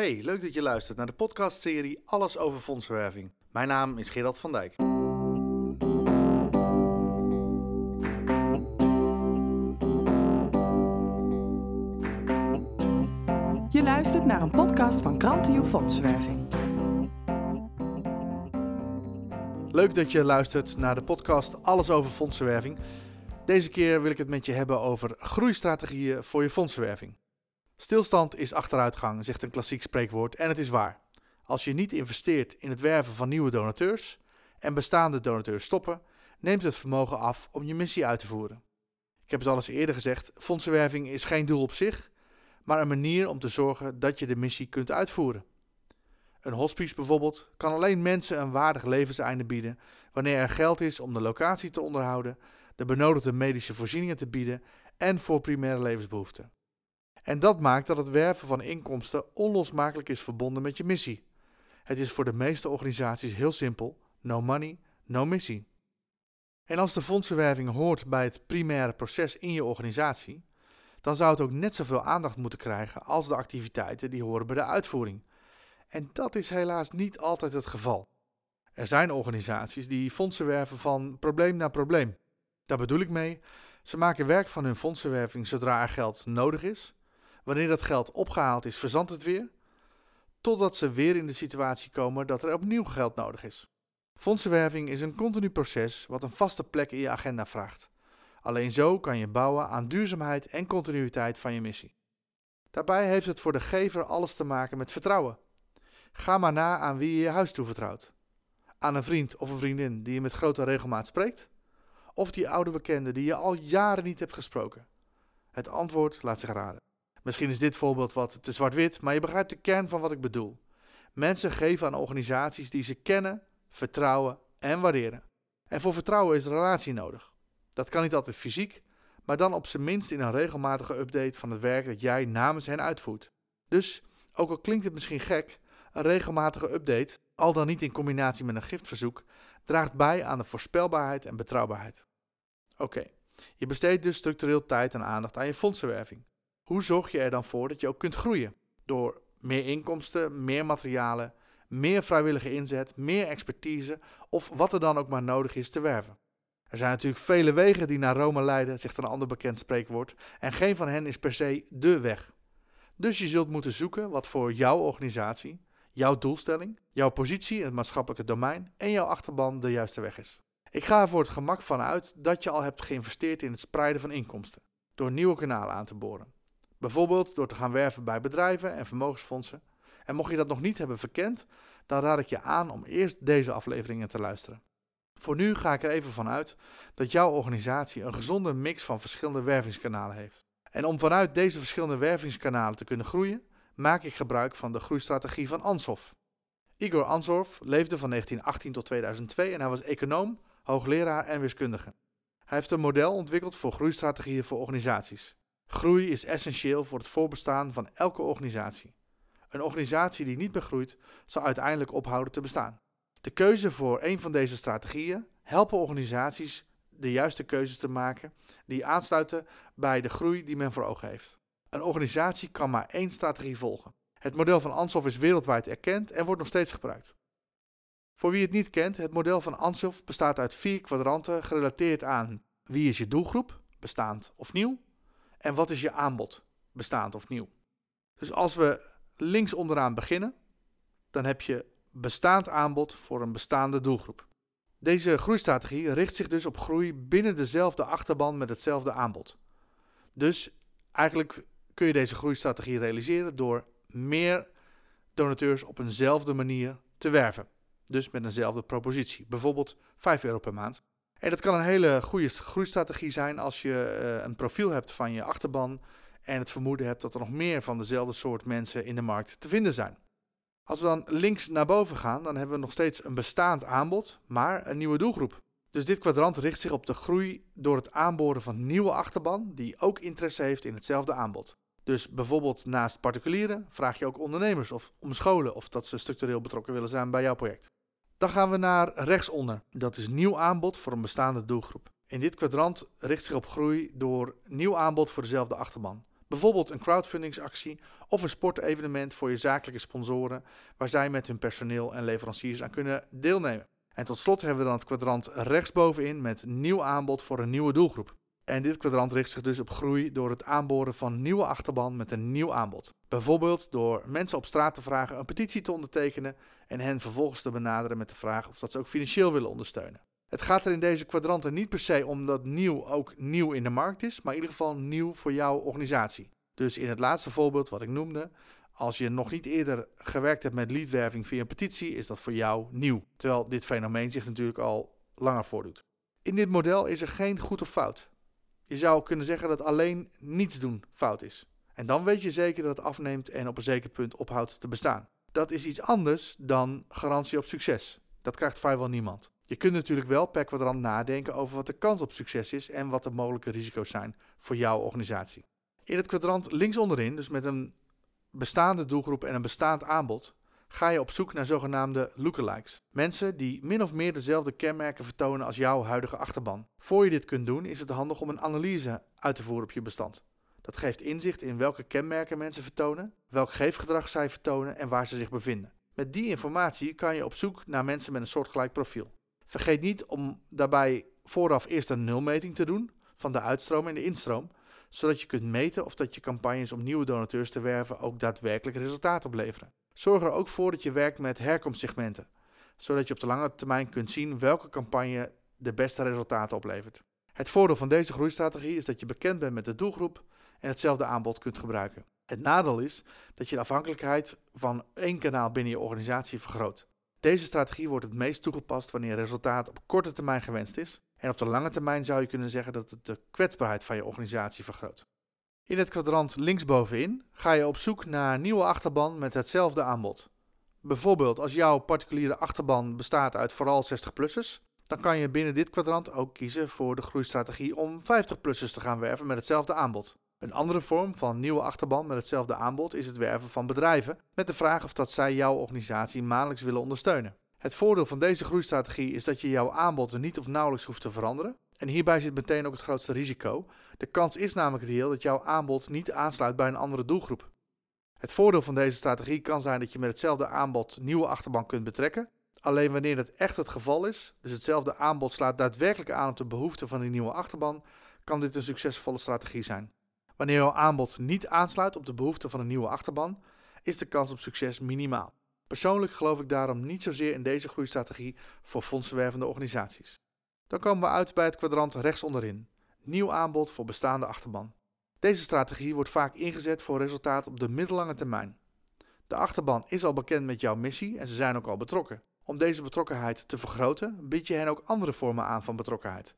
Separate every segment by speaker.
Speaker 1: Hey, leuk dat je luistert naar de podcastserie Alles over fondsenwerving. Mijn naam is Gerald van Dijk.
Speaker 2: Je luistert naar een podcast van Krantio Fondsenwerving.
Speaker 1: Leuk dat je luistert naar de podcast Alles over fondsenwerving. Deze keer wil ik het met je hebben over groeistrategieën voor je fondsenwerving. Stilstand is achteruitgang, zegt een klassiek spreekwoord en het is waar. Als je niet investeert in het werven van nieuwe donateurs en bestaande donateurs stoppen, neemt het vermogen af om je missie uit te voeren. Ik heb het al eens eerder gezegd: fondsenwerving is geen doel op zich, maar een manier om te zorgen dat je de missie kunt uitvoeren. Een hospice bijvoorbeeld kan alleen mensen een waardig levenseinde bieden wanneer er geld is om de locatie te onderhouden, de benodigde medische voorzieningen te bieden en voor primaire levensbehoeften. En dat maakt dat het werven van inkomsten onlosmakelijk is verbonden met je missie. Het is voor de meeste organisaties heel simpel: no money, no missie. En als de fondsenwerving hoort bij het primaire proces in je organisatie, dan zou het ook net zoveel aandacht moeten krijgen als de activiteiten die horen bij de uitvoering. En dat is helaas niet altijd het geval. Er zijn organisaties die fondsen werven van probleem naar probleem. Daar bedoel ik mee, ze maken werk van hun fondsenwerving zodra er geld nodig is. Wanneer dat geld opgehaald is, verzandt het weer, totdat ze weer in de situatie komen dat er opnieuw geld nodig is. Fondsenwerving is een continu proces wat een vaste plek in je agenda vraagt. Alleen zo kan je bouwen aan duurzaamheid en continuïteit van je missie. Daarbij heeft het voor de gever alles te maken met vertrouwen. Ga maar na aan wie je je huis toevertrouwt. Aan een vriend of een vriendin die je met grote regelmaat spreekt? Of die oude bekende die je al jaren niet hebt gesproken? Het antwoord laat zich raden. Misschien is dit voorbeeld wat te zwart-wit, maar je begrijpt de kern van wat ik bedoel. Mensen geven aan organisaties die ze kennen, vertrouwen en waarderen. En voor vertrouwen is relatie nodig. Dat kan niet altijd fysiek, maar dan op zijn minst in een regelmatige update van het werk dat jij namens hen uitvoert. Dus, ook al klinkt het misschien gek, een regelmatige update, al dan niet in combinatie met een giftverzoek, draagt bij aan de voorspelbaarheid en betrouwbaarheid. Oké, je besteedt dus structureel tijd en aandacht aan je fondsenwerving. Hoe zorg je er dan voor dat je ook kunt groeien? Door meer inkomsten, meer materialen, meer vrijwillige inzet, meer expertise of wat er dan ook maar nodig is te werven. Er zijn natuurlijk vele wegen die naar Rome leiden, zegt een ander bekend spreekwoord, en geen van hen is per se dé weg. Dus je zult moeten zoeken wat voor jouw organisatie, jouw doelstelling, jouw positie in het maatschappelijke domein en jouw achterban de juiste weg is. Ik ga er voor het gemak van uit dat je al hebt geïnvesteerd in het spreiden van inkomsten, door nieuwe kanalen aan te boren. Bijvoorbeeld door te gaan werven bij bedrijven en vermogensfondsen. En mocht je dat nog niet hebben verkend, dan raad ik je aan om eerst deze afleveringen te luisteren. Voor nu ga ik er even van uit dat jouw organisatie een gezonde mix van verschillende wervingskanalen heeft. En om vanuit deze verschillende wervingskanalen te kunnen groeien, maak ik gebruik van de groeistrategie van Ansoff. Igor Ansoff leefde van 1918 tot 2002 en hij was econoom, hoogleraar en wiskundige. Hij heeft een model ontwikkeld voor groeistrategieën voor organisaties. Groei is essentieel voor het voorbestaan van elke organisatie. Een organisatie die niet meer groeit, zal uiteindelijk ophouden te bestaan. De keuze voor een van deze strategieën helpen organisaties de juiste keuzes te maken die aansluiten bij de groei die men voor ogen heeft. Een organisatie kan maar één strategie volgen. Het model van Ansoff is wereldwijd erkend en wordt nog steeds gebruikt. Voor wie het niet kent, het model van Ansoff bestaat uit vier kwadranten gerelateerd aan wie is je doelgroep, bestaand of nieuw, en wat is je aanbod, bestaand of nieuw. Dus als we links onderaan beginnen, dan heb je bestaand aanbod voor een bestaande doelgroep. Deze groeistrategie richt zich dus op groei binnen dezelfde achterban met hetzelfde aanbod. Dus eigenlijk kun je deze groeistrategie realiseren door meer donateurs op eenzelfde manier te werven. Dus met eenzelfde propositie, bijvoorbeeld 5 euro per maand. En dat kan een hele goede groeistrategie zijn als je uh, een profiel hebt van je achterban en het vermoeden hebt dat er nog meer van dezelfde soort mensen in de markt te vinden zijn. Als we dan links naar boven gaan, dan hebben we nog steeds een bestaand aanbod, maar een nieuwe doelgroep. Dus dit kwadrant richt zich op de groei door het aanboren van nieuwe achterban die ook interesse heeft in hetzelfde aanbod. Dus bijvoorbeeld naast particulieren vraag je ook ondernemers of om scholen of dat ze structureel betrokken willen zijn bij jouw project. Dan gaan we naar rechtsonder. Dat is nieuw aanbod voor een bestaande doelgroep. In dit kwadrant richt zich op groei door nieuw aanbod voor dezelfde achterban. Bijvoorbeeld een crowdfundingsactie of een sportevenement voor je zakelijke sponsoren, waar zij met hun personeel en leveranciers aan kunnen deelnemen. En tot slot hebben we dan het kwadrant rechtsbovenin met nieuw aanbod voor een nieuwe doelgroep. En dit kwadrant richt zich dus op groei door het aanboren van nieuwe achterban met een nieuw aanbod. Bijvoorbeeld door mensen op straat te vragen een petitie te ondertekenen en hen vervolgens te benaderen met de vraag of dat ze ook financieel willen ondersteunen. Het gaat er in deze kwadranten niet per se om dat nieuw ook nieuw in de markt is, maar in ieder geval nieuw voor jouw organisatie. Dus in het laatste voorbeeld wat ik noemde, als je nog niet eerder gewerkt hebt met leadwerving via een petitie, is dat voor jou nieuw. Terwijl dit fenomeen zich natuurlijk al langer voordoet. In dit model is er geen goed of fout. Je zou kunnen zeggen dat alleen niets doen fout is. En dan weet je zeker dat het afneemt en op een zeker punt ophoudt te bestaan. Dat is iets anders dan garantie op succes. Dat krijgt vrijwel niemand. Je kunt natuurlijk wel per kwadrant nadenken over wat de kans op succes is en wat de mogelijke risico's zijn voor jouw organisatie. In het kwadrant links onderin, dus met een bestaande doelgroep en een bestaand aanbod, ga je op zoek naar zogenaamde lookalikes. Mensen die min of meer dezelfde kenmerken vertonen als jouw huidige achterban. Voor je dit kunt doen, is het handig om een analyse uit te voeren op je bestand. Dat geeft inzicht in welke kenmerken mensen vertonen, welk geefgedrag zij vertonen en waar ze zich bevinden. Met die informatie kan je op zoek naar mensen met een soortgelijk profiel. Vergeet niet om daarbij vooraf eerst een nulmeting te doen van de uitstroom en de instroom, zodat je kunt meten of dat je campagnes om nieuwe donateurs te werven ook daadwerkelijk resultaat opleveren. Zorg er ook voor dat je werkt met herkomstsegmenten, zodat je op de lange termijn kunt zien welke campagne de beste resultaten oplevert. Het voordeel van deze groeistrategie is dat je bekend bent met de doelgroep en hetzelfde aanbod kunt gebruiken. Het nadeel is dat je de afhankelijkheid van één kanaal binnen je organisatie vergroot. Deze strategie wordt het meest toegepast wanneer resultaat op korte termijn gewenst is. En op de lange termijn zou je kunnen zeggen dat het de kwetsbaarheid van je organisatie vergroot. In het kwadrant linksbovenin ga je op zoek naar nieuwe achterban met hetzelfde aanbod. Bijvoorbeeld als jouw particuliere achterban bestaat uit vooral 60-plussers, dan kan je binnen dit kwadrant ook kiezen voor de groeistrategie om 50-plussers te gaan werven met hetzelfde aanbod. Een andere vorm van nieuwe achterban met hetzelfde aanbod is het werven van bedrijven met de vraag of dat zij jouw organisatie maandelijks willen ondersteunen. Het voordeel van deze groeistrategie is dat je jouw aanbod niet of nauwelijks hoeft te veranderen. En hierbij zit meteen ook het grootste risico. De kans is namelijk reëel dat jouw aanbod niet aansluit bij een andere doelgroep. Het voordeel van deze strategie kan zijn dat je met hetzelfde aanbod nieuwe achterban kunt betrekken. Alleen wanneer dat echt het geval is, dus hetzelfde aanbod slaat daadwerkelijk aan op de behoeften van die nieuwe achterban, kan dit een succesvolle strategie zijn. Wanneer jouw aanbod niet aansluit op de behoeften van een nieuwe achterban, is de kans op succes minimaal. Persoonlijk geloof ik daarom niet zozeer in deze groeistrategie voor fondsenwervende organisaties. Dan komen we uit bij het kwadrant rechts onderin. Nieuw aanbod voor bestaande achterban. Deze strategie wordt vaak ingezet voor resultaat op de middellange termijn. De achterban is al bekend met jouw missie en ze zijn ook al betrokken. Om deze betrokkenheid te vergroten, bied je hen ook andere vormen aan van betrokkenheid.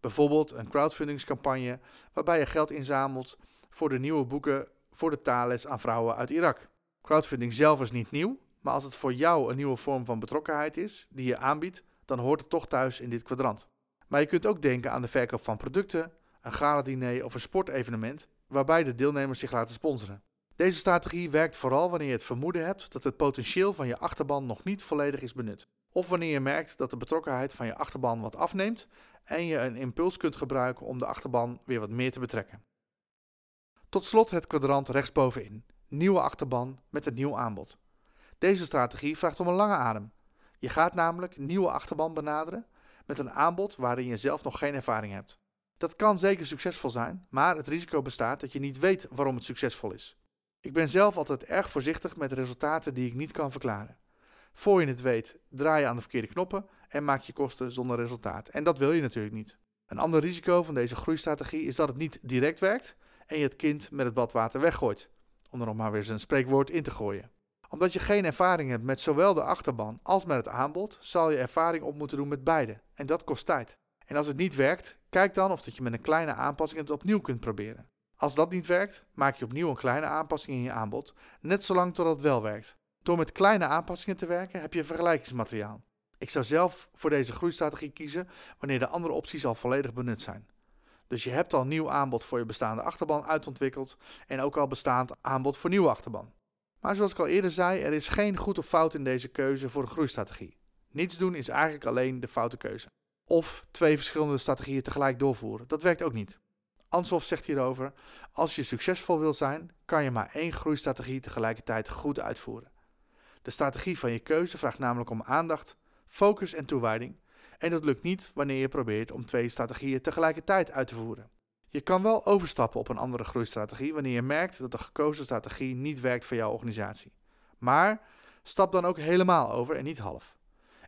Speaker 1: Bijvoorbeeld een crowdfundingscampagne waarbij je geld inzamelt voor de nieuwe boeken voor de taalles aan vrouwen uit Irak. Crowdfunding zelf is niet nieuw, maar als het voor jou een nieuwe vorm van betrokkenheid is die je aanbiedt, dan hoort het toch thuis in dit kwadrant. Maar je kunt ook denken aan de verkoop van producten, een gala-diner of een sportevenement waarbij de deelnemers zich laten sponsoren. Deze strategie werkt vooral wanneer je het vermoeden hebt dat het potentieel van je achterban nog niet volledig is benut. Of wanneer je merkt dat de betrokkenheid van je achterban wat afneemt en je een impuls kunt gebruiken om de achterban weer wat meer te betrekken. Tot slot het kwadrant rechtsbovenin. Nieuwe achterban met een nieuw aanbod. Deze strategie vraagt om een lange adem. Je gaat namelijk nieuwe achterban benaderen met een aanbod waarin je zelf nog geen ervaring hebt. Dat kan zeker succesvol zijn, maar het risico bestaat dat je niet weet waarom het succesvol is. Ik ben zelf altijd erg voorzichtig met resultaten die ik niet kan verklaren. Voor je het weet, draai je aan de verkeerde knoppen en maak je kosten zonder resultaat. En dat wil je natuurlijk niet. Een ander risico van deze groeistrategie is dat het niet direct werkt en je het kind met het badwater weggooit. Om er nog maar weer een spreekwoord in te gooien. Omdat je geen ervaring hebt met zowel de achterban als met het aanbod, zal je ervaring op moeten doen met beide. En dat kost tijd. En als het niet werkt, kijk dan of dat je met een kleine aanpassing het opnieuw kunt proberen. Als dat niet werkt, maak je opnieuw een kleine aanpassing in je aanbod, net zolang tot het wel werkt. Door met kleine aanpassingen te werken heb je vergelijkingsmateriaal. Ik zou zelf voor deze groeistrategie kiezen wanneer de andere opties al volledig benut zijn. Dus je hebt al nieuw aanbod voor je bestaande achterban uitontwikkeld en ook al bestaand aanbod voor nieuwe achterban. Maar zoals ik al eerder zei, er is geen goed of fout in deze keuze voor een groeistrategie. Niets doen is eigenlijk alleen de foute keuze. Of twee verschillende strategieën tegelijk doorvoeren, dat werkt ook niet. Ansoff zegt hierover: Als je succesvol wil zijn, kan je maar één groeistrategie tegelijkertijd goed uitvoeren. De strategie van je keuze vraagt namelijk om aandacht, focus en toewijding. En dat lukt niet wanneer je probeert om twee strategieën tegelijkertijd uit te voeren. Je kan wel overstappen op een andere groeistrategie wanneer je merkt dat de gekozen strategie niet werkt voor jouw organisatie. Maar stap dan ook helemaal over en niet half.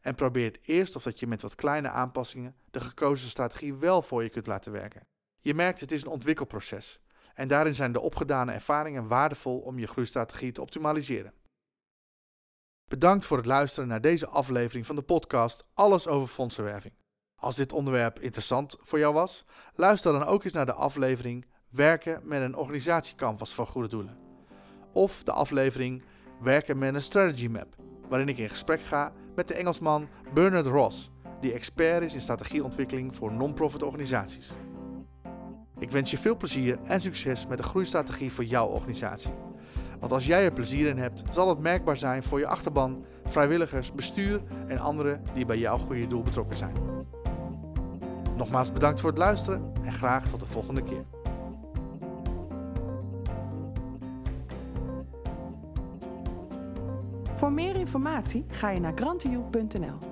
Speaker 1: En probeer eerst of dat je met wat kleine aanpassingen de gekozen strategie wel voor je kunt laten werken. Je merkt het is een ontwikkelproces en daarin zijn de opgedane ervaringen waardevol om je groeistrategie te optimaliseren. Bedankt voor het luisteren naar deze aflevering van de podcast Alles over fondsenwerving. Als dit onderwerp interessant voor jou was, luister dan ook eens naar de aflevering Werken met een organisatiecanvas van goede doelen. Of de aflevering Werken met een strategy map, waarin ik in gesprek ga met de Engelsman Bernard Ross, die expert is in strategieontwikkeling voor non-profit organisaties. Ik wens je veel plezier en succes met de groeistrategie voor jouw organisatie. Want als jij er plezier in hebt, zal het merkbaar zijn voor je achterban, vrijwilligers, bestuur en anderen die bij jouw goede doel betrokken zijn. Nogmaals bedankt voor het luisteren en graag tot de volgende keer.
Speaker 2: Voor meer informatie ga je naar grantio.nl.